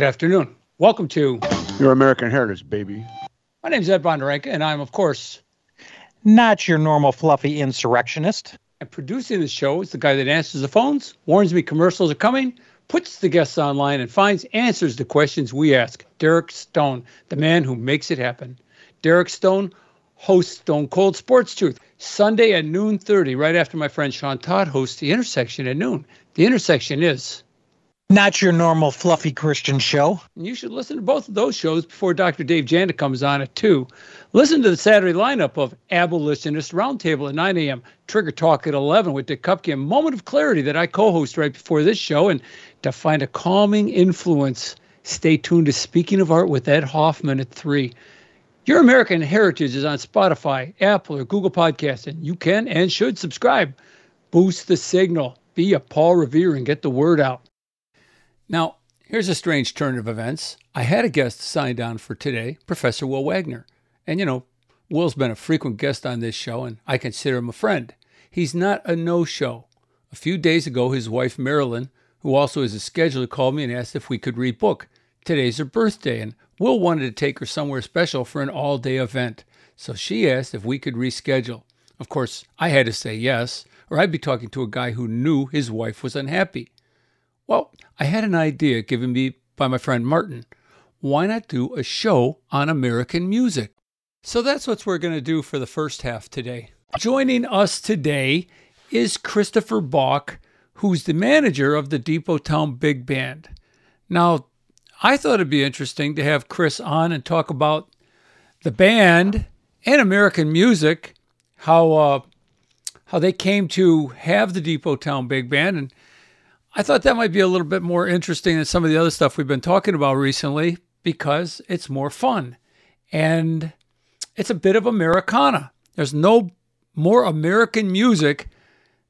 Well, good afternoon. Welcome to Your American Heritage, baby. My name is Ed Bondarenka, and I'm, of course, not your normal fluffy insurrectionist. And producing the show is the guy that answers the phones, warns me commercials are coming, puts the guests online, and finds answers to questions we ask. Derek Stone, the man who makes it happen. Derek Stone hosts Stone Cold Sports Truth Sunday at noon 30, right after my friend Sean Todd hosts The Intersection at noon. The Intersection is not your normal fluffy Christian show. You should listen to both of those shows before Dr. Dave Janet comes on at 2. Listen to the Saturday lineup of Abolitionist Roundtable at 9 a.m., Trigger Talk at 11 with Dick Kupke, moment of clarity that I co host right before this show. And to find a calming influence, stay tuned to Speaking of Art with Ed Hoffman at 3. Your American Heritage is on Spotify, Apple, or Google Podcasts, and you can and should subscribe. Boost the signal. Be a Paul Revere and get the word out. Now, here's a strange turn of events. I had a guest signed on for today, Professor Will Wagner. And you know, Will's been a frequent guest on this show, and I consider him a friend. He's not a no show. A few days ago, his wife, Marilyn, who also is a scheduler, called me and asked if we could read book. Today's her birthday, and Will wanted to take her somewhere special for an all day event. So she asked if we could reschedule. Of course, I had to say yes, or I'd be talking to a guy who knew his wife was unhappy. Well, I had an idea given me by my friend Martin. Why not do a show on American music? So that's what we're going to do for the first half today. Joining us today is Christopher Balk, who's the manager of the Depot Town Big Band. Now, I thought it'd be interesting to have Chris on and talk about the band and American music, how uh, how they came to have the Depot Town Big Band, and I thought that might be a little bit more interesting than some of the other stuff we've been talking about recently because it's more fun and it's a bit of Americana. There's no more American music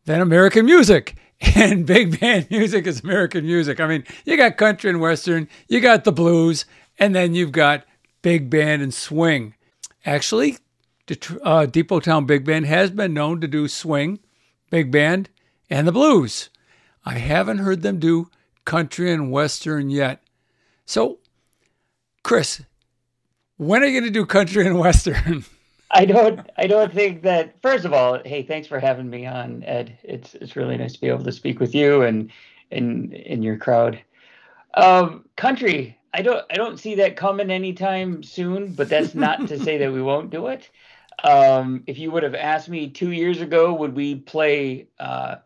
than American music. And big band music is American music. I mean, you got country and western, you got the blues, and then you've got big band and swing. Actually, uh, Depot Town Big Band has been known to do swing, big band, and the blues. I haven't heard them do country and western yet. So, Chris, when are you going to do country and western? I don't. I don't think that. First of all, hey, thanks for having me on, Ed. It's it's really nice to be able to speak with you and in in your crowd. Um, country. I don't. I don't see that coming anytime soon. But that's not to say that we won't do it. Um, if you would have asked me two years ago, would we play uh,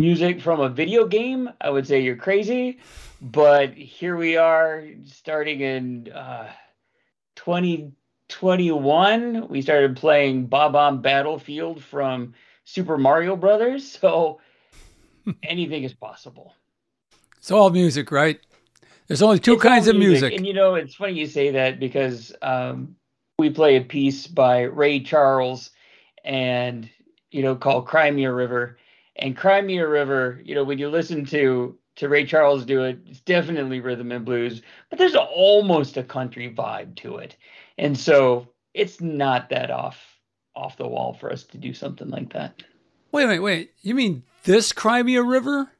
music from a video game, I would say you're crazy. But here we are starting in uh, 2021. We started playing Bob-omb Battlefield from Super Mario Brothers. So anything is possible. It's all music, right? There's only two it's kinds of music. And you know, it's funny you say that because um, we play a piece by Ray Charles and, you know, called Cry Me a River and Cry Me a River, you know, when you listen to to Ray Charles do it, it's definitely rhythm and blues, but there's almost a country vibe to it. And so it's not that off off the wall for us to do something like that. Wait, wait, wait. You mean this Cry Me a River?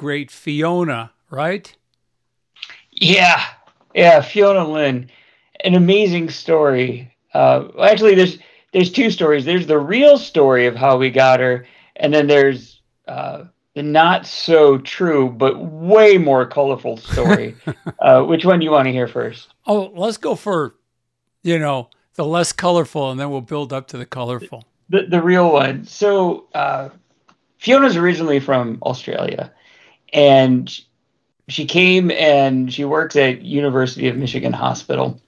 Great Fiona, right? Yeah. Yeah, Fiona Lynn, an amazing story. Uh, actually, there's there's two stories. There's the real story of how we got her, and then there's uh, the not so true but way more colorful story. uh, which one do you want to hear first? Oh, let's go for, you know, the less colorful, and then we'll build up to the colorful. The the real one. So uh, Fiona's originally from Australia, and she came and she works at University of Michigan Hospital,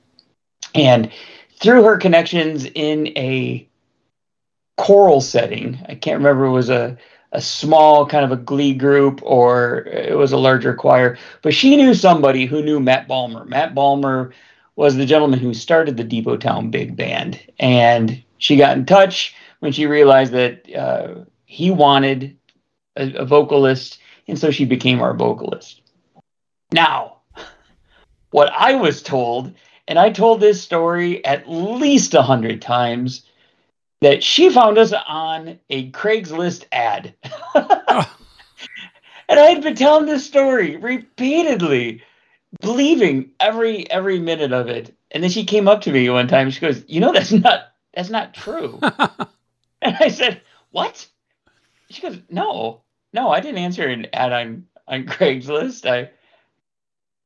and through her connections in a choral setting, I can't remember it was a a small kind of a glee group or it was a larger choir, but she knew somebody who knew Matt Balmer. Matt Balmer was the gentleman who started the Depot Town Big Band, and she got in touch when she realized that uh, he wanted a, a vocalist, and so she became our vocalist. Now, what I was told, and I told this story at least a hundred times, that she found us on a Craigslist ad. oh. And I had been telling this story repeatedly, believing every every minute of it. And then she came up to me one time. She goes, "You know, that's not that's not true." and I said, "What?" She goes, "No, no, I didn't answer an ad on on Craigslist. I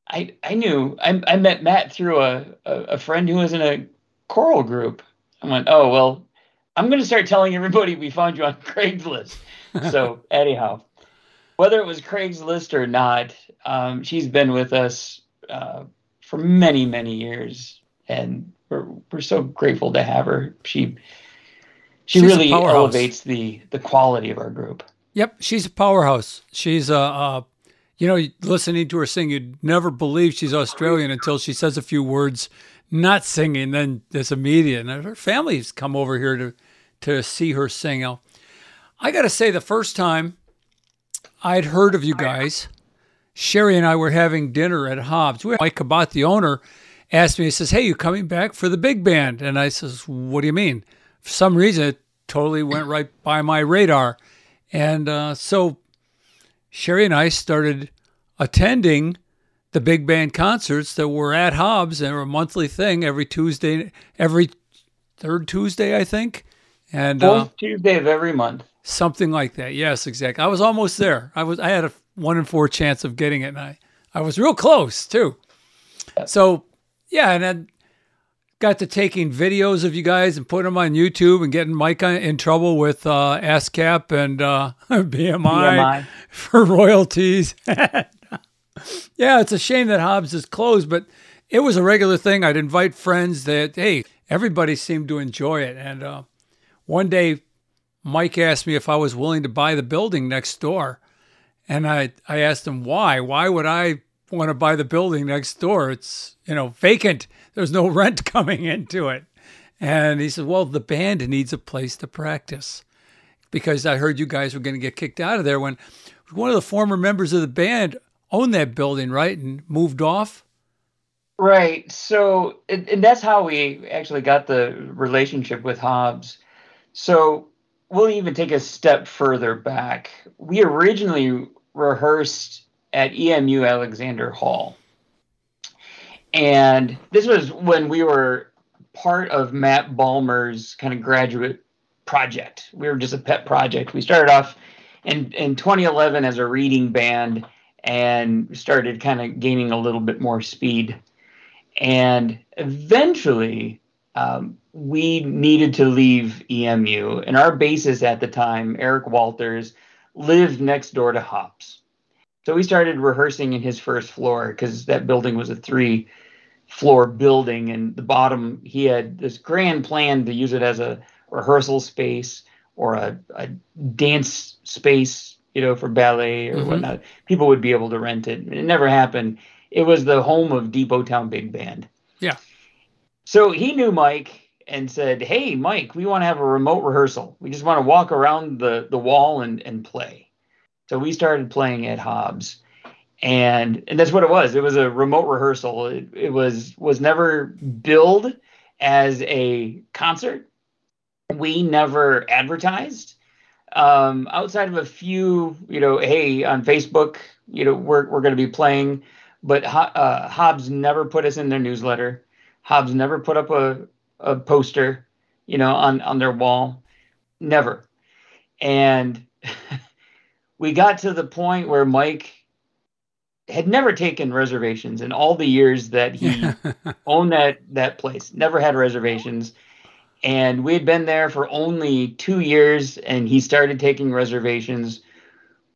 I I knew I, I met Matt through a, a, a friend who was in a choral group. I went, oh well, I'm going to start telling everybody we found you on Craigslist. so anyhow, whether it was Craigslist or not, um, she's been with us uh, for many many years, and we're we're so grateful to have her. She she she's really elevates the the quality of our group. Yep, she's a powerhouse. She's a, a you know, listening to her sing, you'd never believe she's Australian until she says a few words, not singing. Then there's immediate. And her family's come over here to to see her sing. Now, I got to say, the first time I'd heard of you guys, Sherry and I were having dinner at Hobbs. Mike Cabot, the owner, asked me, he says, Hey, you coming back for the big band? And I says, What do you mean? For some reason, it totally went right by my radar. And uh, so Sherry and I started attending the big band concerts that were at Hobbs and were a monthly thing every Tuesday, every third Tuesday, I think. And fourth uh, Tuesday of every month. Something like that. Yes, exactly. I was almost there. I was I had a one in four chance of getting it and I, I was real close too. So yeah, and then got to taking videos of you guys and putting them on YouTube and getting Mike in trouble with uh, ASCAP and uh, BMI, BMI, for royalties. yeah, it's a shame that Hobbs is closed, but it was a regular thing. I'd invite friends that, hey, everybody seemed to enjoy it. And uh, one day, Mike asked me if I was willing to buy the building next door. And I, I asked him why. Why would I want to buy the building next door? It's, you know, vacant there's no rent coming into it. And he said, Well, the band needs a place to practice because I heard you guys were going to get kicked out of there when one of the former members of the band owned that building, right? And moved off. Right. So, and that's how we actually got the relationship with Hobbs. So, we'll even take a step further back. We originally rehearsed at EMU Alexander Hall. And this was when we were part of Matt Balmer's kind of graduate project. We were just a pet project. We started off in, in 2011 as a reading band and started kind of gaining a little bit more speed. And eventually, um, we needed to leave EMU. And our bassist at the time, Eric Walters, lived next door to Hobbs. So we started rehearsing in his first floor because that building was a three floor building and the bottom he had this grand plan to use it as a rehearsal space or a, a dance space you know for ballet or mm-hmm. whatnot. People would be able to rent it. It never happened. It was the home of depot town big band. Yeah. So he knew mike and said hey mike we want to have a remote rehearsal. We just want to walk around the the wall and and play so we started playing at hobbs and and that's what it was. It was a remote rehearsal. It, it was was never billed as a concert. We never advertised um, outside of a few, you know, hey, on Facebook, you know, we're we're going to be playing, but uh, Hobbs never put us in their newsletter. Hobbs never put up a, a poster, you know, on, on their wall. Never. And we got to the point where Mike had never taken reservations in all the years that he owned that that place. Never had reservations. And we had been there for only two years and he started taking reservations.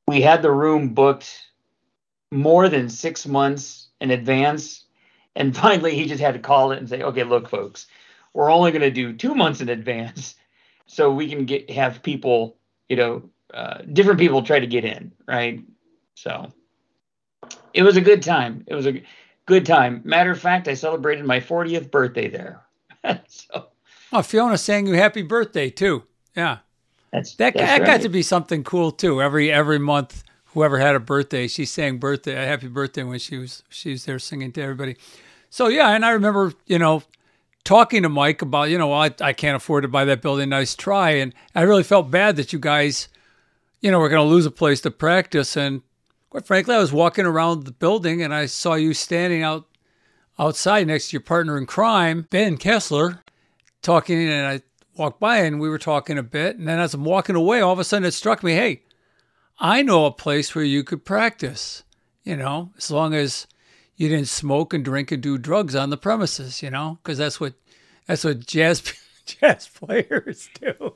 We had the room booked more than six months in advance. And finally he just had to call it and say, okay, look, folks, we're only going to do two months in advance so we can get have people, you know, uh, different people try to get in, right? So it was a good time. It was a good time. Matter of fact, I celebrated my 40th birthday there. so, oh, Fiona sang you happy birthday too. Yeah, that's that, that's that right. got to be something cool too. Every every month, whoever had a birthday, she sang birthday a happy birthday when she was she was there singing to everybody. So yeah, and I remember you know talking to Mike about you know I I can't afford to buy that building. Nice try, and I really felt bad that you guys you know, we're going to lose a place to practice. And quite frankly, I was walking around the building and I saw you standing out outside next to your partner in crime, Ben Kessler, talking. And I walked by and we were talking a bit. And then as I'm walking away, all of a sudden it struck me, hey, I know a place where you could practice, you know, as long as you didn't smoke and drink and do drugs on the premises, you know, because that's what that's what jazz jazz players do.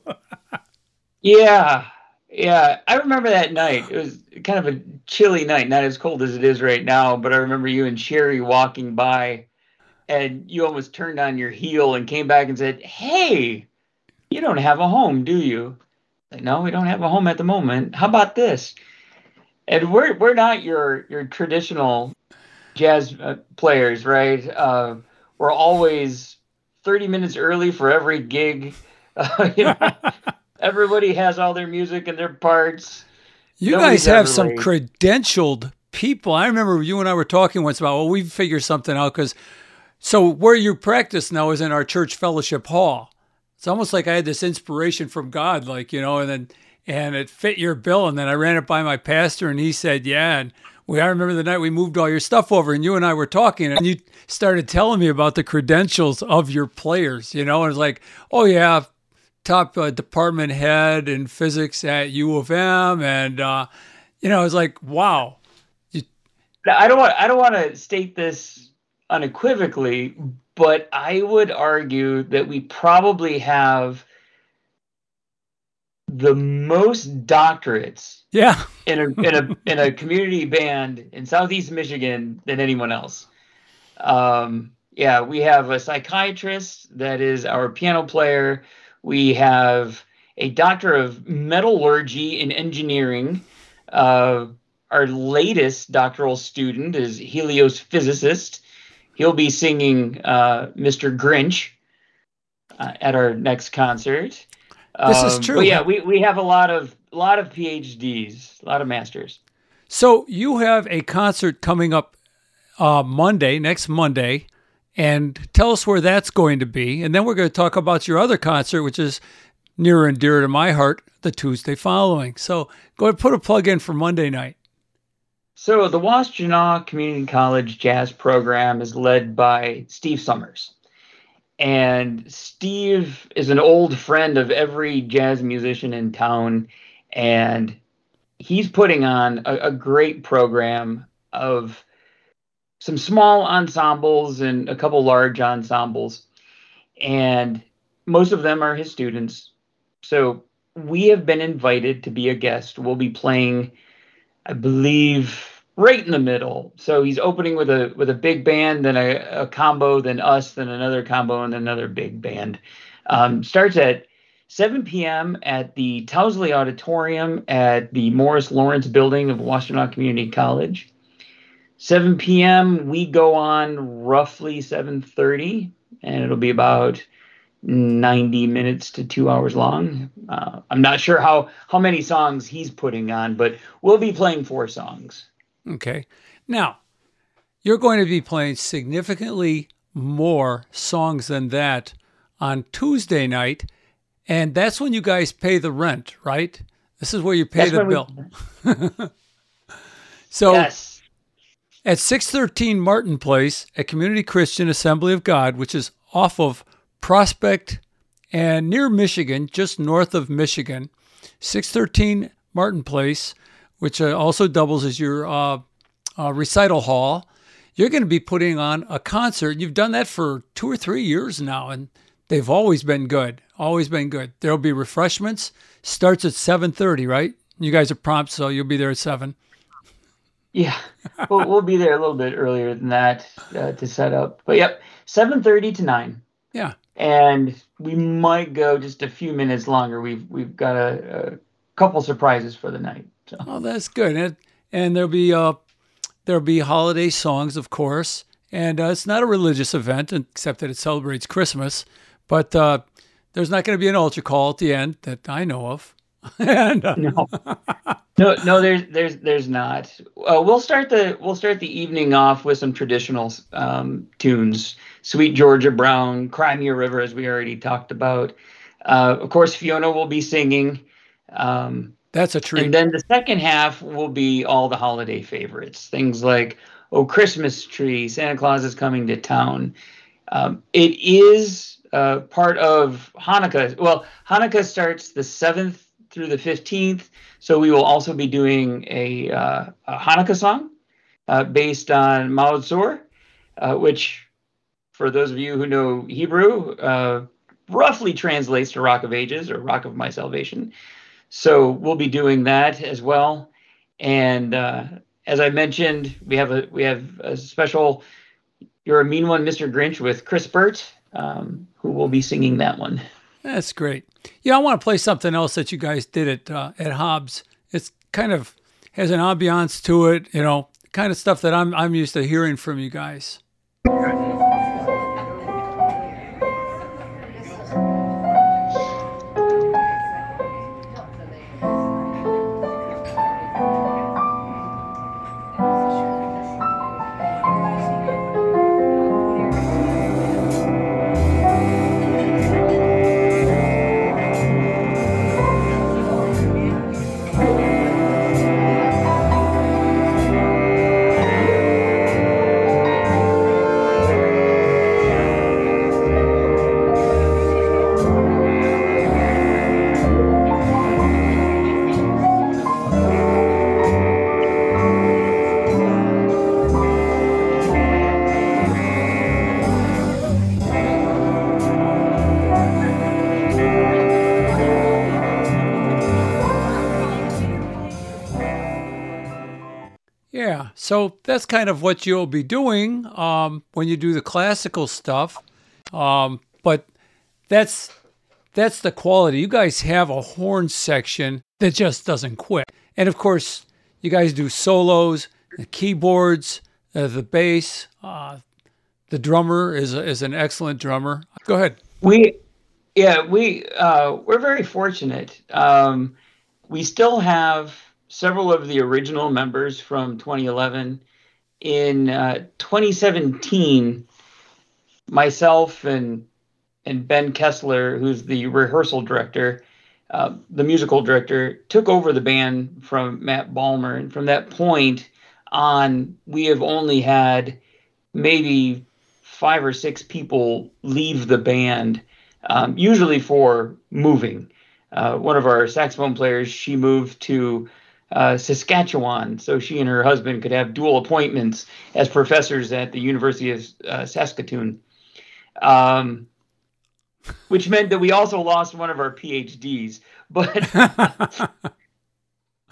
yeah, yeah, I remember that night. It was kind of a chilly night, not as cold as it is right now, but I remember you and Sherry walking by and you almost turned on your heel and came back and said, Hey, you don't have a home, do you? Like, no, we don't have a home at the moment. How about this? And we're we're not your your traditional jazz uh, players, right? Uh, we're always 30 minutes early for every gig. Uh, you know, everybody has all their music and their parts. You Nobody's guys have some late. credentialed people. I remember you and I were talking once about, well, we figure something out because so where you practice now is in our church fellowship hall. It's almost like I had this inspiration from God, like, you know, and then and it fit your bill. And then I ran it by my pastor and he said, Yeah. And we I remember the night we moved all your stuff over and you and I were talking and you started telling me about the credentials of your players, you know, and it's like, oh yeah, top uh, department head in physics at U of M, and uh, you know, it's like, wow. Now, I don't want I don't want to state this unequivocally, but I would argue that we probably have the most doctorates Yeah, in a in a in a community band in Southeast Michigan than anyone else. Um, yeah, we have a psychiatrist that is our piano player. We have a doctor of metallurgy and engineering. Uh, our latest doctoral student is heliophysicist. He'll be singing uh, Mr. Grinch uh, at our next concert. This is Um, true. Yeah, we, we have a lot of a lot of PhDs, a lot of masters. So you have a concert coming up uh, Monday, next Monday, and tell us where that's going to be, and then we're going to talk about your other concert, which is near and dear to my heart, the Tuesday following. So go ahead, put a plug in for Monday night. So the Washtenaw Community College Jazz Program is led by Steve Summers. And Steve is an old friend of every jazz musician in town. And he's putting on a, a great program of some small ensembles and a couple large ensembles. And most of them are his students. So we have been invited to be a guest. We'll be playing I believe right in the middle. So he's opening with a with a big band, then a, a combo, then us, then another combo, and another big band. Um, starts at 7 p.m. at the Towsley Auditorium at the Morris Lawrence Building of Washtenaw Community College. 7 p.m. we go on roughly 7:30, and it'll be about 90 minutes to two hours long. Uh, I'm not sure how how many songs he's putting on, but we'll be playing four songs. Okay. Now, you're going to be playing significantly more songs than that on Tuesday night, and that's when you guys pay the rent, right? This is where you pay That's the when we- bill. so, yes, at 613 Martin Place at Community Christian Assembly of God, which is off of Prospect and near Michigan, just north of Michigan. 613 Martin Place, which uh, also doubles as your uh, uh, recital hall. You're going to be putting on a concert. You've done that for two or three years now, and they've always been good. Always been good. There'll be refreshments. Starts at 7:30, right? You guys are prompt, so you'll be there at seven. Yeah, we'll, we'll be there a little bit earlier than that uh, to set up. But yep, 7:30 to nine. Yeah, and we might go just a few minutes longer. We've we've got a, a couple surprises for the night. So. Oh, that's good. And, and there'll be uh, there'll be holiday songs, of course. And uh, it's not a religious event, except that it celebrates Christmas. But uh, there's not going to be an altar call at the end that I know of. and, uh, no, no, no. There's there's there's not. Uh, we'll start the we'll start the evening off with some traditional um, tunes. Sweet Georgia Brown, Cry Me a River, as we already talked about. Uh, of course, Fiona will be singing. Um, That's a treat. And then the second half will be all the holiday favorites, things like "Oh Christmas Tree," "Santa Claus is Coming to Town." Um, it is uh, part of Hanukkah. Well, Hanukkah starts the seventh through the fifteenth, so we will also be doing a, uh, a Hanukkah song uh, based on Maoz Tzur, uh, which, for those of you who know Hebrew, uh, roughly translates to Rock of Ages or Rock of My Salvation. So we'll be doing that as well. And uh, as I mentioned, we have a we have a special "You're a Mean One, Mr. Grinch" with Chris Burt, um, who will be singing that one. That's great. Yeah, I want to play something else that you guys did at uh, at Hobbs. It's kind of has an ambiance to it, you know, kind of stuff that I'm I'm used to hearing from you guys. So that's kind of what you'll be doing um, when you do the classical stuff. Um, but that's that's the quality. You guys have a horn section that just doesn't quit, and of course, you guys do solos, the keyboards, uh, the bass. Uh, the drummer is is an excellent drummer. Go ahead. We, yeah, we uh, we're very fortunate. Um, we still have several of the original members from 2011. In uh, 2017, myself and and Ben Kessler, who's the rehearsal director, uh, the musical director, took over the band from Matt Balmer, and from that point on, we have only had maybe five or six people leave the band, um, usually for moving. Uh, one of our saxophone players, she moved to uh, Saskatchewan, so she and her husband could have dual appointments as professors at the University of uh, Saskatoon. Um, which meant that we also lost one of our PhDs, but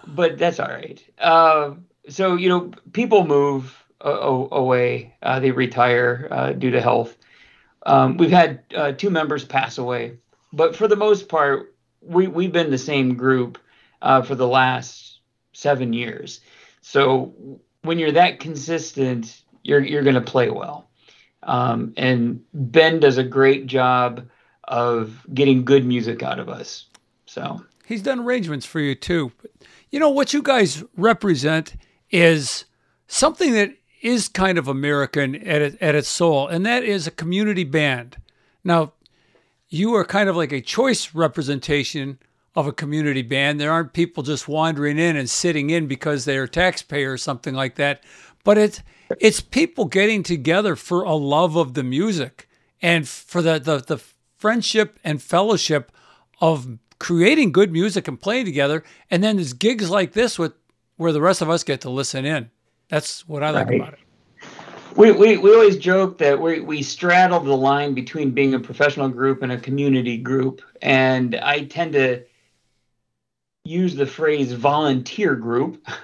but that's all right. Uh, so you know, people move away; uh, they retire uh, due to health. Um, we've had uh, two members pass away, but for the most part, we we've been the same group for the last seven years. So when you're that consistent, you're you're going to play well. Um, and Ben does a great job of getting good music out of us. So he's done arrangements for you too. You know what you guys represent is something that is kind of American at at its soul, and that is a community band. Now, you are kind of like a choice representation of a community band. There aren't people just wandering in and sitting in because they are taxpayers or something like that. But it it's people getting together for a love of the music and for the, the, the friendship and fellowship of creating good music and playing together. And then there's gigs like this with where the rest of us get to listen in. That's what I like right. about it. We, we, we always joke that we, we straddle the line between being a professional group and a community group. And I tend to use the phrase volunteer group.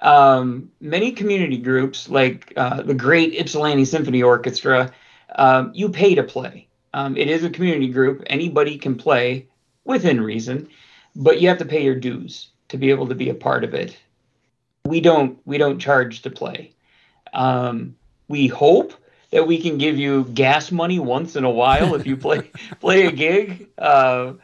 Um, many community groups, like uh, the great Ypsilanti Symphony Orchestra, um, you pay to play. Um, it is a community group. Anybody can play within reason, but you have to pay your dues to be able to be a part of it. We don't we don't charge to play. Um, we hope that we can give you gas money once in a while if you play play a gig, uh,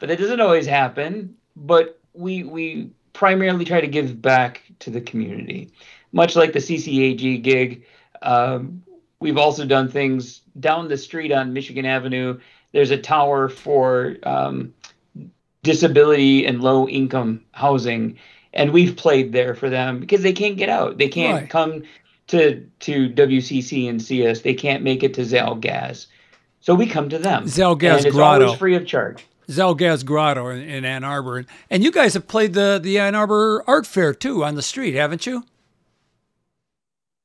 but that doesn't always happen. But we we primarily try to give back to the community, much like the CCAG gig. Um, we've also done things down the street on Michigan Avenue. There's a tower for um, disability and low income housing, and we've played there for them because they can't get out. They can't right. come to to WCC and see us. They can't make it to Zal Gaz, so we come to them. Zal Gaz and it's always free of charge. Zal Gaz Grotto in, in Ann Arbor, and you guys have played the the Ann Arbor Art Fair too on the street, haven't you?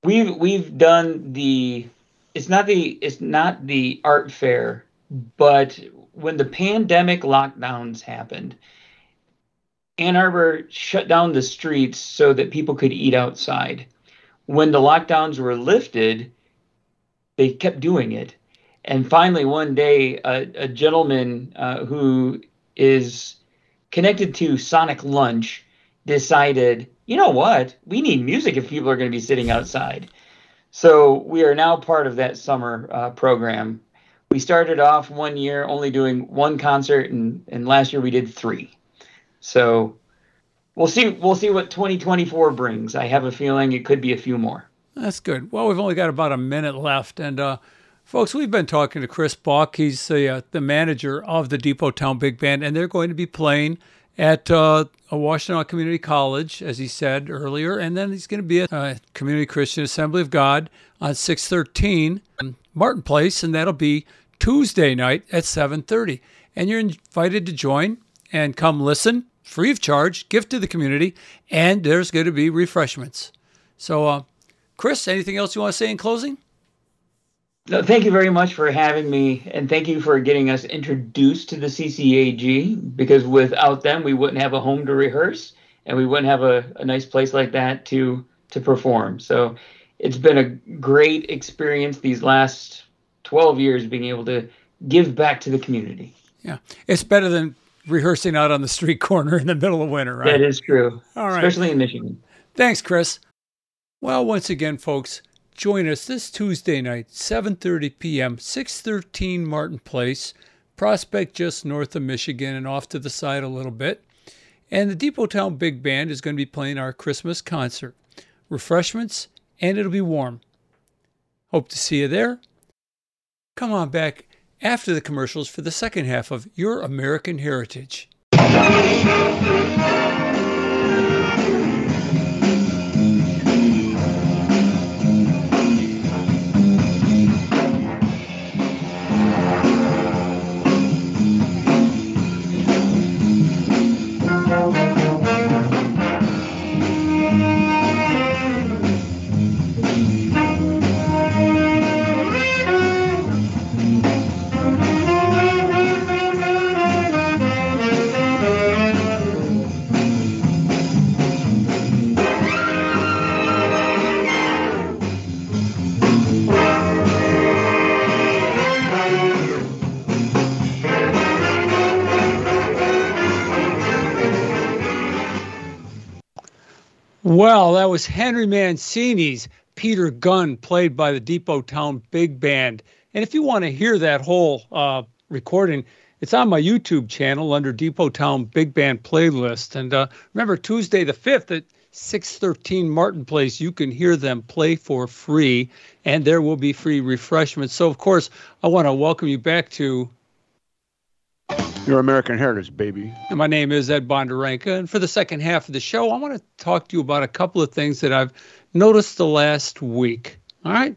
We've we've done the. It's not the it's not the art fair, but when the pandemic lockdowns happened, Ann Arbor shut down the streets so that people could eat outside. When the lockdowns were lifted, they kept doing it. And finally, one day, a, a gentleman uh, who is connected to Sonic Lunch decided, you know what? We need music if people are going to be sitting outside. So we are now part of that summer uh, program. We started off one year only doing one concert, and, and last year we did three. So we'll see. We'll see what 2024 brings. I have a feeling it could be a few more. That's good. Well, we've only got about a minute left, and uh, Folks, we've been talking to Chris Balk. He's the, uh, the manager of the Depot Town Big Band, and they're going to be playing at uh, a Washtenaw Community College, as he said earlier, and then he's going to be at uh, Community Christian Assembly of God on 613 Martin Place, and that'll be Tuesday night at 7:30. And you're invited to join and come listen, free of charge, gift to the community, and there's going to be refreshments. So, uh, Chris, anything else you want to say in closing? No, thank you very much for having me, and thank you for getting us introduced to the CCAG. Because without them, we wouldn't have a home to rehearse, and we wouldn't have a, a nice place like that to to perform. So, it's been a great experience these last 12 years being able to give back to the community. Yeah, it's better than rehearsing out on the street corner in the middle of winter, right? That is true. All right, especially in Michigan. Thanks, Chris. Well, once again, folks Join us this Tuesday night, 7:30 p.m., 613 Martin Place, Prospect just north of Michigan and off to the side a little bit. And the Depot Town Big Band is going to be playing our Christmas concert. Refreshments, and it'll be warm. Hope to see you there. Come on back after the commercials for the second half of Your American Heritage. Well, that was Henry Mancini's Peter Gunn, played by the Depot Town Big Band. And if you want to hear that whole uh, recording, it's on my YouTube channel under Depot Town Big Band playlist. And uh, remember, Tuesday the 5th at 613 Martin Place, you can hear them play for free, and there will be free refreshments. So, of course, I want to welcome you back to Your American Heritage, baby. And my name is Ed Bondarenka. And for the second half of the show, I want to talk to you about a couple of things that I've noticed the last week. All right?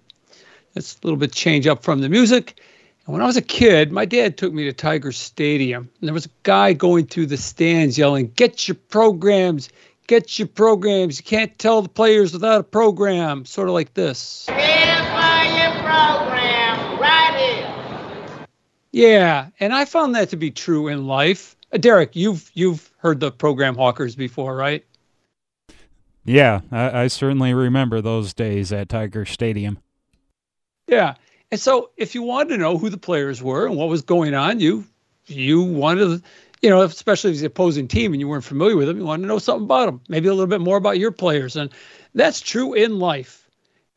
It's a little bit change up from the music. And when I was a kid, my dad took me to Tiger Stadium. And there was a guy going through the stands yelling, Get your programs, get your programs. You can't tell the players without a program. Sort of like this. Here's my program, right here. Yeah, and I found that to be true in life. Uh, Derek, you've you've heard the program hawkers before, right? Yeah, I, I certainly remember those days at Tiger Stadium. Yeah, and so if you wanted to know who the players were and what was going on, you you wanted to, you know, especially if it's the opposing team and you weren't familiar with them, you wanted to know something about them, maybe a little bit more about your players, and that's true in life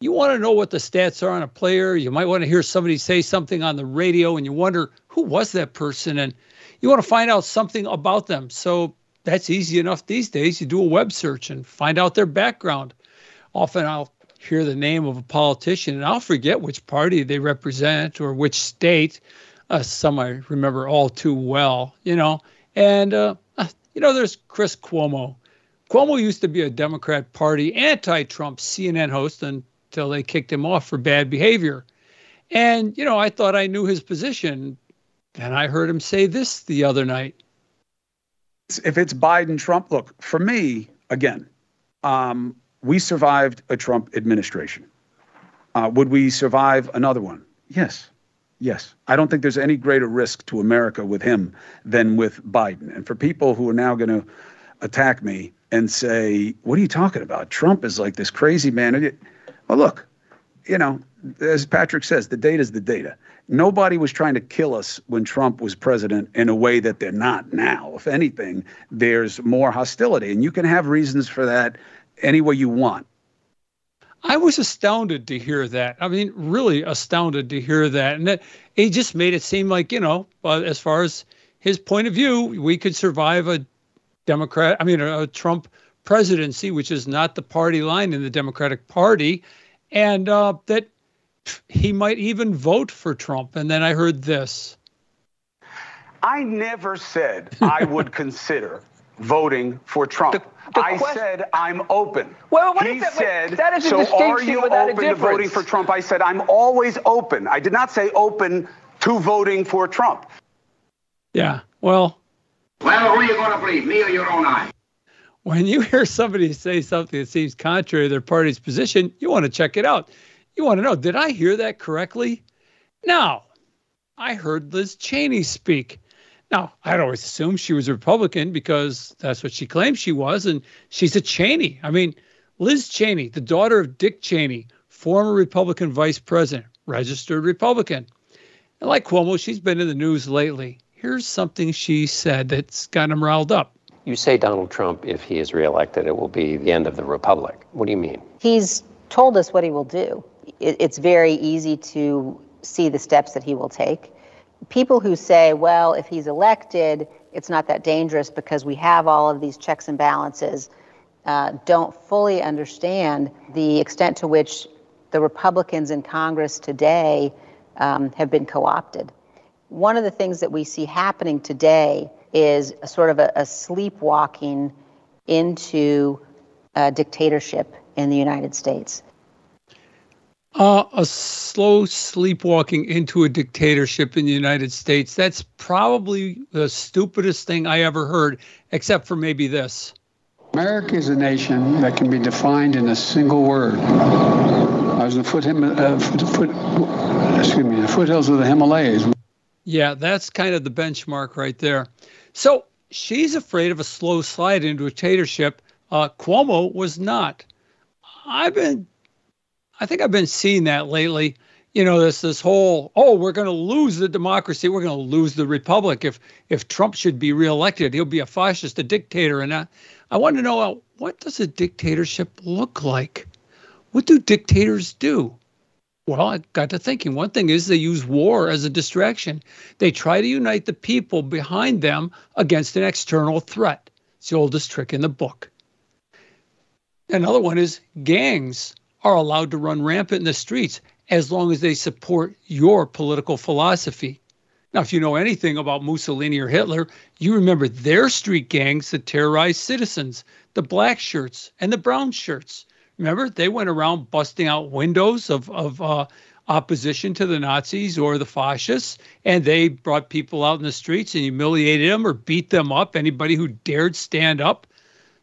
you want to know what the stats are on a player. You might want to hear somebody say something on the radio and you wonder who was that person and you want to find out something about them. So that's easy enough these days. You do a web search and find out their background. Often I'll hear the name of a politician and I'll forget which party they represent or which state. Uh, some I remember all too well, you know. And, uh, uh you know, there's Chris Cuomo. Cuomo used to be a Democrat Party anti Trump CNN host and till they kicked him off for bad behavior. And, you know, I thought I knew his position. And I heard him say this the other night. If it's Biden, Trump, look, for me, again, um, we survived a Trump administration. Uh, would we survive another one? Yes. Yes. I don't think there's any greater risk to America with him than with Biden. And for people who are now going to attack me and say, what are you talking about? Trump is like this crazy man. Well, look, you know, as Patrick says, the data is the data. Nobody was trying to kill us when Trump was president in a way that they're not now. If anything, there's more hostility, and you can have reasons for that any way you want. I was astounded to hear that. I mean, really astounded to hear that. And that he just made it seem like, you know, uh, as far as his point of view, we could survive a Democrat, I mean, a, a Trump presidency, which is not the party line in the Democratic Party, and uh, that he might even vote for Trump. And then I heard this. I never said I would consider voting for Trump. The, the I question, said I'm open. Well, what he is that? said, that is a so are you open to voting for Trump? I said I'm always open. I did not say open to voting for Trump. Yeah. Well. Well, who are you going to believe, me or your own eye? When you hear somebody say something that seems contrary to their party's position, you want to check it out. You want to know, did I hear that correctly? No, I heard Liz Cheney speak. Now, I'd always assumed she was a Republican because that's what she claimed she was, and she's a Cheney. I mean, Liz Cheney, the daughter of Dick Cheney, former Republican vice president, registered Republican. And like Cuomo, she's been in the news lately. Here's something she said that's got him riled up. You say Donald Trump, if he is reelected, it will be the end of the republic. What do you mean? He's told us what he will do. it's very easy to see the steps that he will take. People who say, well, if he's elected, it's not that dangerous because we have all of these checks and balances, uh, don't fully understand the extent to which the Republicans in Congress today um, have been co opted. One of the things that we see happening today is a sort of a, a sleepwalking into a dictatorship in the United States. Uh, a slow sleepwalking into a dictatorship in the United States. That's probably the stupidest thing I ever heard, except for maybe this. America is a nation that can be defined in a single word. I was in the foot, uh, foot, foot, excuse me, the foothills of the Himalayas. Yeah, that's kind of the benchmark right there. So she's afraid of a slow slide into a dictatorship. Uh, Cuomo was not. I've been, I think I've been seeing that lately. You know, this this whole oh, we're going to lose the democracy, we're going to lose the republic. If if Trump should be reelected, he'll be a fascist, a dictator. And I, I want to know uh, what does a dictatorship look like? What do dictators do? Well, I got to thinking. One thing is they use war as a distraction. They try to unite the people behind them against an external threat. It's the oldest trick in the book. Another one is gangs are allowed to run rampant in the streets as long as they support your political philosophy. Now, if you know anything about Mussolini or Hitler, you remember their street gangs that terrorized citizens, the black shirts and the brown shirts. Remember, they went around busting out windows of, of uh, opposition to the Nazis or the fascists, and they brought people out in the streets and humiliated them or beat them up, anybody who dared stand up.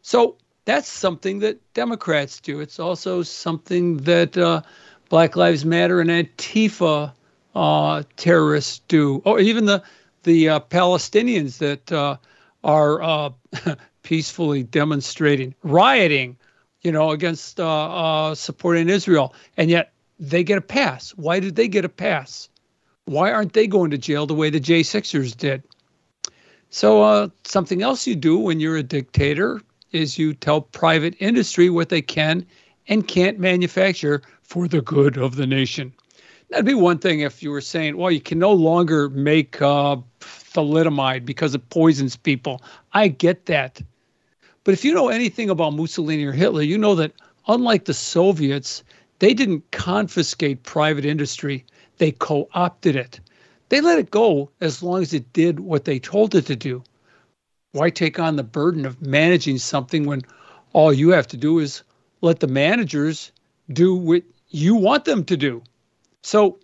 So that's something that Democrats do. It's also something that uh, Black Lives Matter and Antifa uh, terrorists do, or even the the uh, Palestinians that uh, are uh, peacefully demonstrating, rioting, you know, against uh, uh, supporting Israel, and yet they get a pass. Why did they get a pass? Why aren't they going to jail the way the J6ers did? So something else you do when you're a dictator is you tell private industry what they can and can't manufacture for the good of the nation. That'd be one thing if you were saying, well, you can no longer make uh, thalidomide because it poisons people. I get that. But if you know anything about Mussolini or Hitler, you know that unlike the Soviets, they didn't confiscate private industry, they co opted it. They let it go as long as it did what they told it to do. Why take on the burden of managing something when all you have to do is let the managers do what you want them to do? So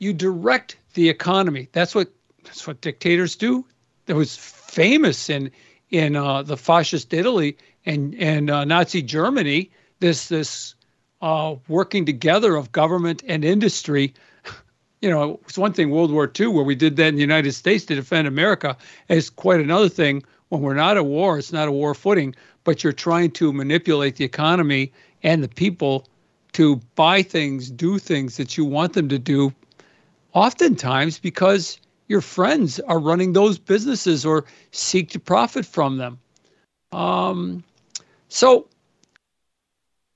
you direct the economy. That's what that's what dictators do. That was famous in in uh, the fascist Italy and and uh, Nazi Germany. This this uh, working together of government and industry. You know, it's one thing World War II where we did that in the United States to defend America. It's quite another thing when we're not at war. It's not a war footing, but you're trying to manipulate the economy and the people to buy things, do things that you want them to do, oftentimes because your friends are running those businesses or seek to profit from them. Um, so,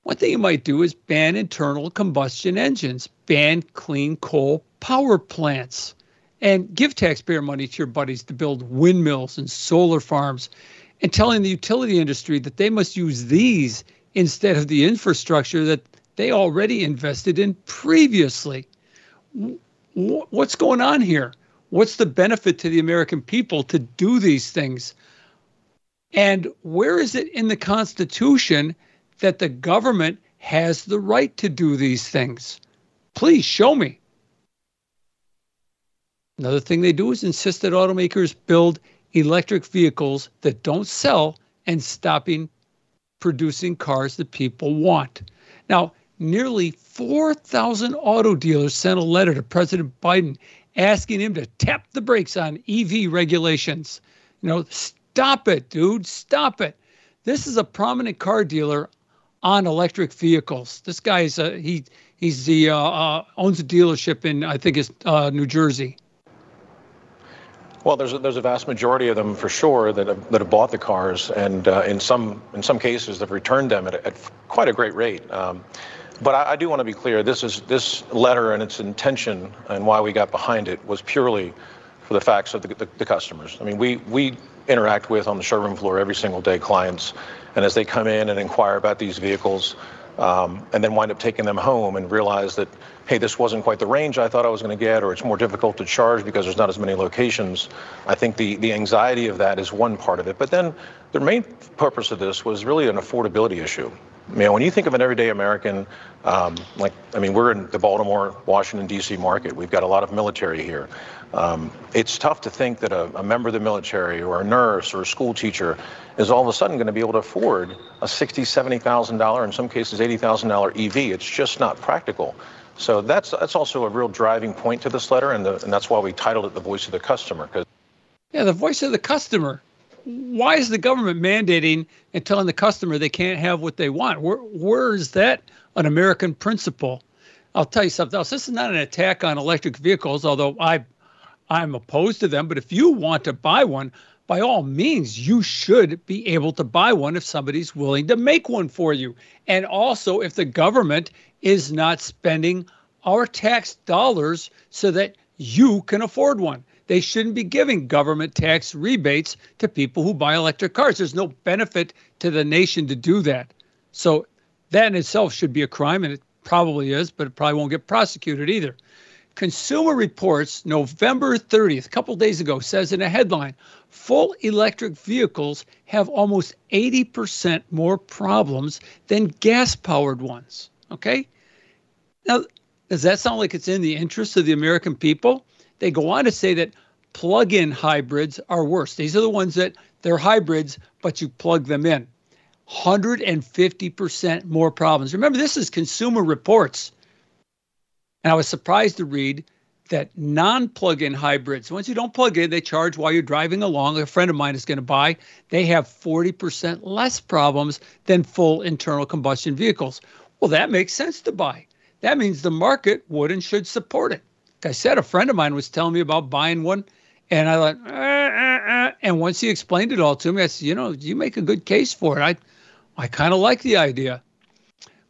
one thing you might do is ban internal combustion engines, ban clean coal power plants, and give taxpayer money to your buddies to build windmills and solar farms, and telling the utility industry that they must use these instead of the infrastructure that they already invested in previously. What's going on here? What's the benefit to the American people to do these things? And where is it in the Constitution that the government has the right to do these things? Please show me. Another thing they do is insist that automakers build electric vehicles that don't sell and stopping producing cars that people want. Now, nearly 4,000 auto dealers sent a letter to President Biden asking him to tap the brakes on EV regulations. You know, stop it, dude, stop it. This is a prominent car dealer on electric vehicles. This guy is a, he he's the uh, uh, owns a dealership in I think it's uh, New Jersey. Well, there's a, there's a vast majority of them for sure that have, that have bought the cars, and uh, in some in some cases they've returned them at, at quite a great rate. Um, but I, I do want to be clear. This is this letter and its intention and why we got behind it was purely for the facts of the, the, the customers. I mean, we we interact with on the showroom floor every single day clients, and as they come in and inquire about these vehicles, um, and then wind up taking them home and realize that, hey, this wasn't quite the range I thought I was going to get, or it's more difficult to charge because there's not as many locations. I think the, the anxiety of that is one part of it. But then the main purpose of this was really an affordability issue. You know, when you think of an everyday American, um, like, I mean, we're in the Baltimore, Washington, D.C. market. We've got a lot of military here. Um, it's tough to think that a, a, member of the military or a nurse or a school teacher is all of a sudden going to be able to afford a $60,000, $70,000, in some cases $80,000 EV. It's just not practical. So that's that's also a real driving point to this letter, and, the, and that's why we titled it "The Voice of the Customer." Cause yeah, the voice of the customer why is the government mandating and telling the customer they can't have what they want? Where, where is that an American principle? I'll tell you something else. This is not an attack on electric vehicles, although I, I'm opposed to them. But if you want to buy one, by all means, you should be able to buy one if somebody's willing to make one for you. And also, if the government is not spending our tax dollars so that you can afford one they shouldn't be giving government tax rebates to people who buy electric cars. There's no benefit to the nation to do that. So that in itself should be a crime, and it probably is, but it probably won't get prosecuted either. Consumer Reports, November 30th, a couple days ago, says in a headline full electric vehicles have almost 80% more problems than gas powered ones. Okay? Now, does that sound like it's in the interest of the American people? They go on to say that plug in hybrids are worse. These are the ones that they're hybrids, but you plug them in. 150% more problems. Remember, this is Consumer Reports. And I was surprised to read that non plug in hybrids, once you don't plug in, they charge while you're driving along. A friend of mine is going to buy, they have 40% less problems than full internal combustion vehicles. Well, that makes sense to buy. That means the market would and should support it. I said, a friend of mine was telling me about buying one, and I thought, uh, uh, uh. and once he explained it all to me, I said, you know, you make a good case for it. I, I kind of like the idea.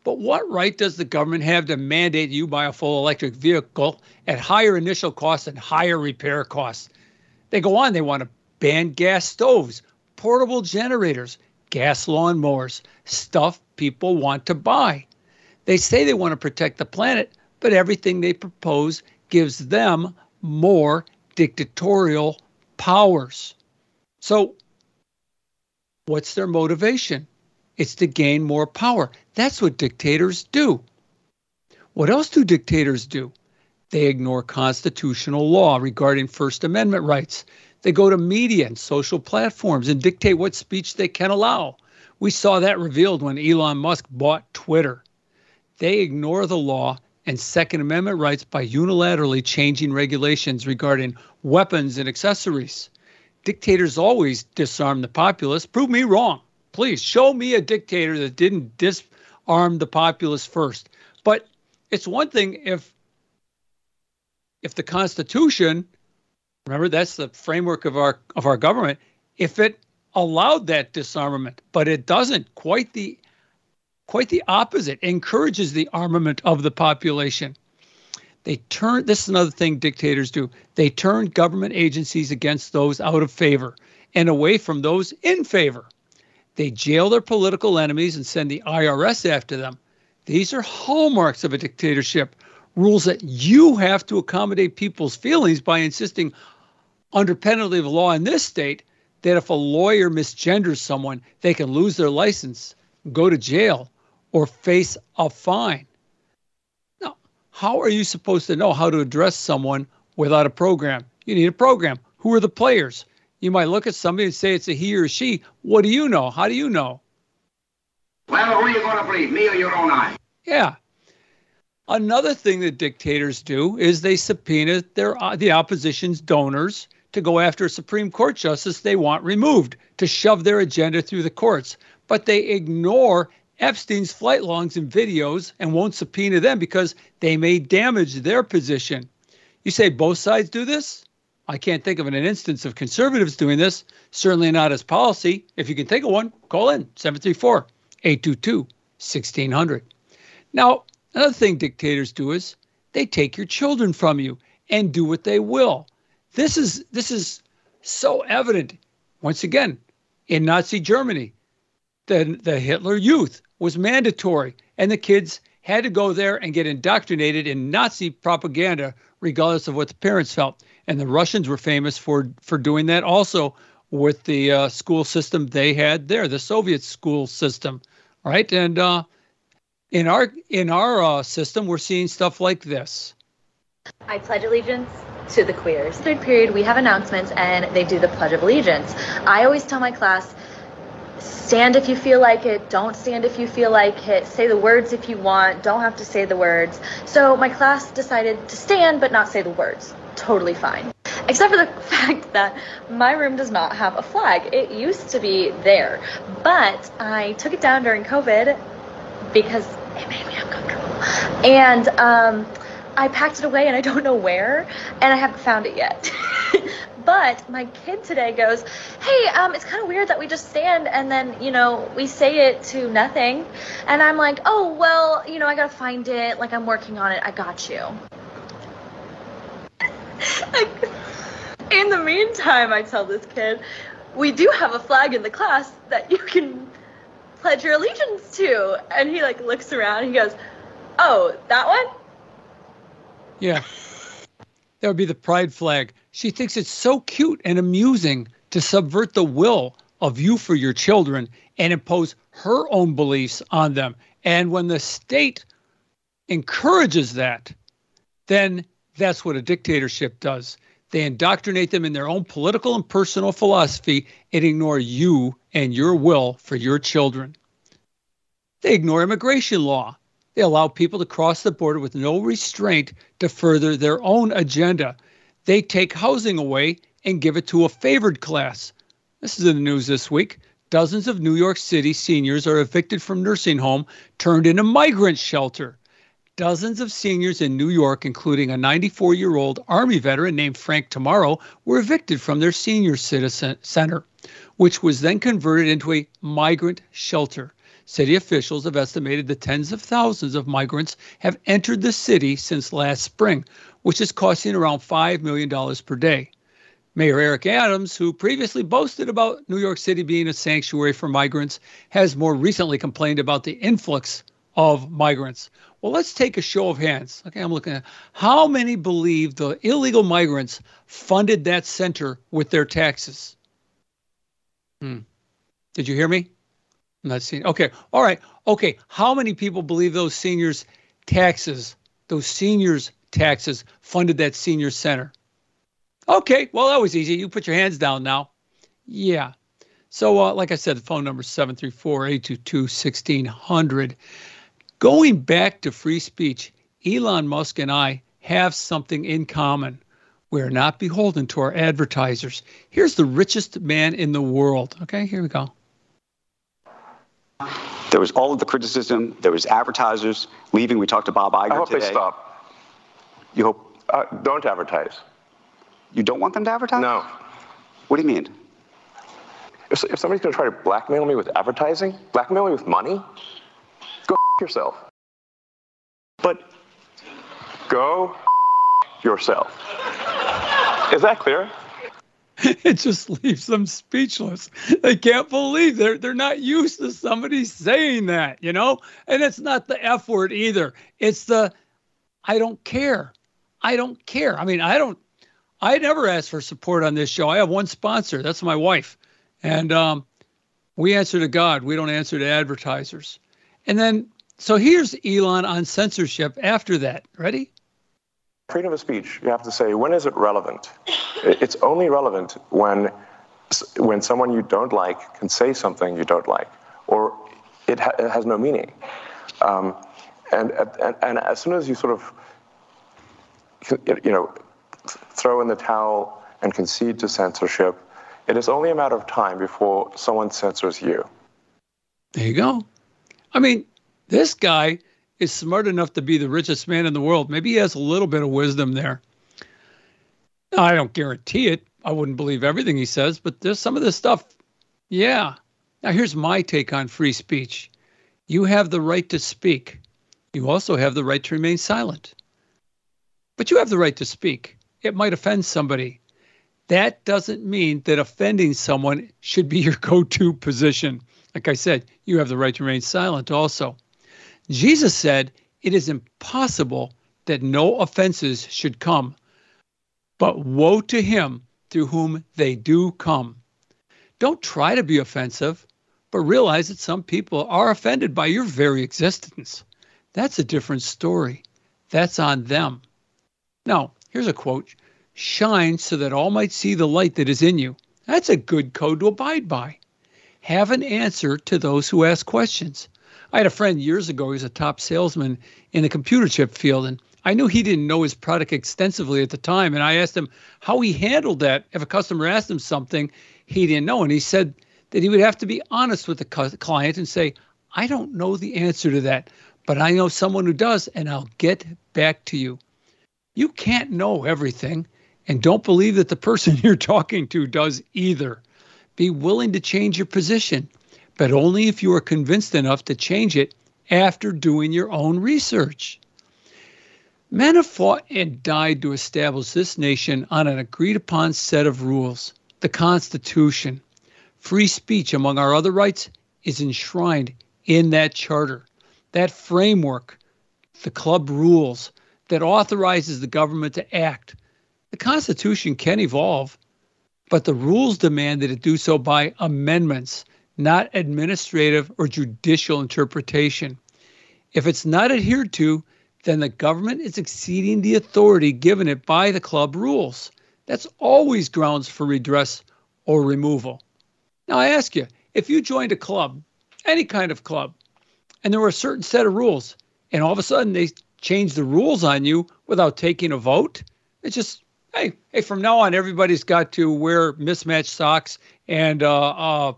But what right does the government have to mandate you buy a full electric vehicle at higher initial costs and higher repair costs? They go on, they want to ban gas stoves, portable generators, gas lawnmowers, stuff people want to buy. They say they want to protect the planet, but everything they propose gives them more dictatorial powers. So, what's their motivation? It's to gain more power. That's what dictators do. What else do dictators do? They ignore constitutional law regarding First Amendment rights. They go to media and social platforms and dictate what speech they can allow. We saw that revealed when Elon Musk bought Twitter. They ignore the law and Second Amendment rights by unilaterally changing regulations regarding weapons and accessories. Dictators always disarm the populace. Prove me wrong. Please show me a dictator that didn't disarm the populace first. But it's one thing if if the Constitution, remember that's the framework of our of our government, if it allowed that disarmament, but it doesn't. Quite the quite the opposite. Encourages the armament of the population. They turn this is another thing dictators do. They turn government agencies against those out of favor and away from those in favor. They jail their political enemies and send the IRS after them. These are hallmarks of a dictatorship. Rules that you have to accommodate people's feelings by insisting, under penalty of law in this state, that if a lawyer misgenders someone, they can lose their license, go to jail, or face a fine. Now, how are you supposed to know how to address someone without a program? You need a program. Who are the players? You might look at somebody and say it's a he or she. What do you know? How do you know? Well, who are you going to believe, me or your own eye? Yeah. Another thing that dictators do is they subpoena their uh, the opposition's donors to go after a Supreme Court justice they want removed to shove their agenda through the courts. But they ignore Epstein's flight logs and videos and won't subpoena them because they may damage their position. You say both sides do this? I can't think of an instance of conservatives doing this, certainly not as policy. If you can think of one, call in 734 822 1600. Now, another thing dictators do is they take your children from you and do what they will. This is this is so evident once again in Nazi Germany. The the Hitler Youth was mandatory and the kids had to go there and get indoctrinated in Nazi propaganda regardless of what the parents felt and the Russians were famous for for doing that also with the uh, school system they had there, the Soviet school system, right? And uh, in our in our uh, system, we're seeing stuff like this. I pledge allegiance to the queers. Third period, we have announcements, and they do the Pledge of Allegiance. I always tell my class. Stand if you feel like it. Don't stand if you feel like it. Say the words if you want. Don't have to say the words. So my class decided to stand but not say the words totally fine. Except for the fact that my room does not have a flag. It used to be there, but I took it down during COVID because it made me uncomfortable. And um, I packed it away and I don't know where, and I haven't found it yet. but my kid today goes, Hey, um, it's kind of weird that we just stand and then, you know, we say it to nothing. And I'm like, Oh, well, you know, I gotta find it. Like, I'm working on it. I got you. in the meantime, I tell this kid, we do have a flag in the class that you can pledge your allegiance to. And he like looks around and he goes, Oh, that one? Yeah. That would be the pride flag. She thinks it's so cute and amusing to subvert the will of you for your children and impose her own beliefs on them. And when the state encourages that, then that's what a dictatorship does. They indoctrinate them in their own political and personal philosophy and ignore you and your will for your children. They ignore immigration law. They allow people to cross the border with no restraint to further their own agenda. They take housing away and give it to a favored class. This is in the news this week. Dozens of New York City seniors are evicted from nursing home turned into migrant shelter. Dozens of seniors in New York, including a 94 year old Army veteran named Frank Tomorrow, were evicted from their senior citizen center, which was then converted into a migrant shelter. City officials have estimated that tens of thousands of migrants have entered the city since last spring, which is costing around $5 million per day. Mayor Eric Adams, who previously boasted about New York City being a sanctuary for migrants, has more recently complained about the influx of migrants. Well, let's take a show of hands. Okay, I'm looking at how many believe the illegal migrants funded that center with their taxes. Hmm. Did you hear me? I'm not seeing. Okay, all right. Okay, how many people believe those seniors' taxes, those seniors' taxes, funded that senior center? Okay, well, that was easy. You put your hands down now. Yeah. So, uh, like I said, the phone number is 734 822 1600. Going back to free speech, Elon Musk and I have something in common. We're not beholden to our advertisers. Here's the richest man in the world. Okay, here we go. There was all of the criticism. There was advertisers leaving. We talked to Bob Iger I hope today. they stop. You hope? Uh, don't advertise. You don't want them to advertise? No. What do you mean? If, if somebody's going to try to blackmail me with advertising, blackmail me with money, go yourself. But go yourself. Is that clear? it just leaves them speechless. They can't believe they're they're not used to somebody saying that, you know? And it's not the F word either. It's the I don't care. I don't care. I mean, I don't I never ask for support on this show. I have one sponsor. That's my wife. And um, we answer to God. We don't answer to advertisers. And then so here's Elon on censorship after that. Ready? Freedom of speech, you have to say, when is it relevant? It's only relevant when, when someone you don't like can say something you don't like, or it, ha- it has no meaning. Um, and, and, and as soon as you sort of, you know, throw in the towel and concede to censorship, it is only a matter of time before someone censors you. There you go. I mean, this guy is smart enough to be the richest man in the world. Maybe he has a little bit of wisdom there. I don't guarantee it. I wouldn't believe everything he says, but there's some of this stuff. Yeah. Now, here's my take on free speech you have the right to speak, you also have the right to remain silent. But you have the right to speak. It might offend somebody. That doesn't mean that offending someone should be your go to position. Like I said, you have the right to remain silent also. Jesus said, It is impossible that no offenses should come, but woe to him through whom they do come. Don't try to be offensive, but realize that some people are offended by your very existence. That's a different story. That's on them. Now, here's a quote Shine so that all might see the light that is in you. That's a good code to abide by. Have an answer to those who ask questions. I had a friend years ago, he was a top salesman in the computer chip field, and I knew he didn't know his product extensively at the time. And I asked him how he handled that. If a customer asked him something he didn't know, and he said that he would have to be honest with the client and say, I don't know the answer to that, but I know someone who does, and I'll get back to you. You can't know everything, and don't believe that the person you're talking to does either. Be willing to change your position but only if you are convinced enough to change it after doing your own research. Men have fought and died to establish this nation on an agreed upon set of rules the Constitution. Free speech, among our other rights, is enshrined in that charter. That framework, the club rules that authorizes the government to act The Constitution can evolve, but the rules demand that it do so by amendments, not administrative or judicial interpretation. If it's not adhered to, then the government is exceeding the authority given it by the club rules. That's always grounds for redress or removal. Now, I ask you if you joined a club, any kind of club, and there were a certain set of rules, and all of a sudden they changed the rules on you without taking a vote, it's just, hey, hey, from now on, everybody's got to wear mismatched socks and uh, uh,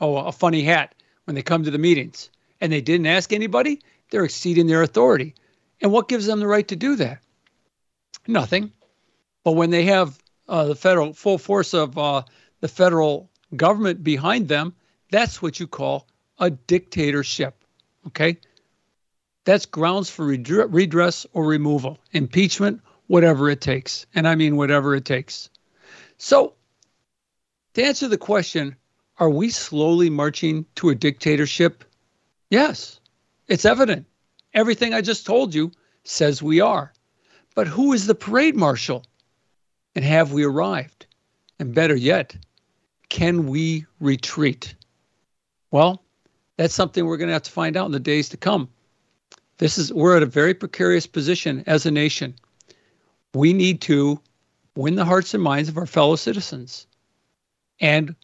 oh, a funny hat when they come to the meetings. And they didn't ask anybody, they're exceeding their authority. And what gives them the right to do that? Nothing. But when they have uh, the federal full force of uh, the federal government behind them, that's what you call a dictatorship. Okay? That's grounds for redress or removal, impeachment, whatever it takes. And I mean whatever it takes. So, to answer the question, are we slowly marching to a dictatorship? Yes, it's evident. Everything I just told you says we are. But who is the parade marshal? And have we arrived? And better yet, can we retreat? Well, that's something we're going to have to find out in the days to come. This is we're at a very precarious position as a nation. We need to win the hearts and minds of our fellow citizens. And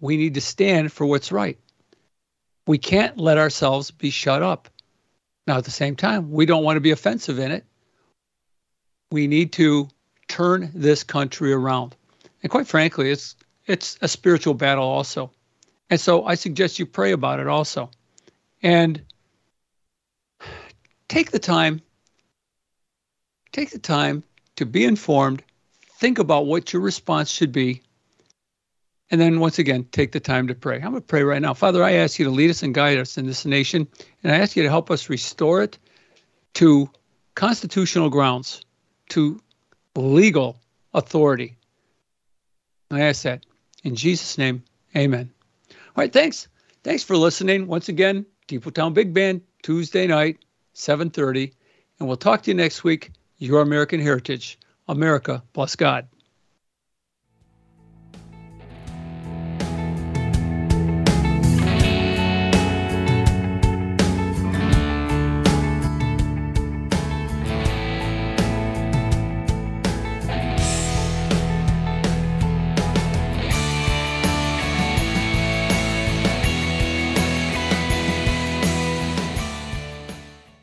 we need to stand for what's right. We can't let ourselves be shut up. Now, at the same time, we don't want to be offensive in it. We need to turn this country around. And quite frankly, it's it's a spiritual battle also. And so I suggest you pray about it also. And take the time take the time to be informed, think about what your response should be, and then once again, take the time to pray. I'm going to pray right now. Father, I ask you to lead us and guide us in this nation, and I ask you to help us restore it to constitutional grounds, to legal authority. I ask that in Jesus' name, amen. All right, thanks. Thanks for listening. Once again, Depot Town Big Band, Tuesday night, 7.30. And we'll talk to you next week. Your American Heritage. America plus God.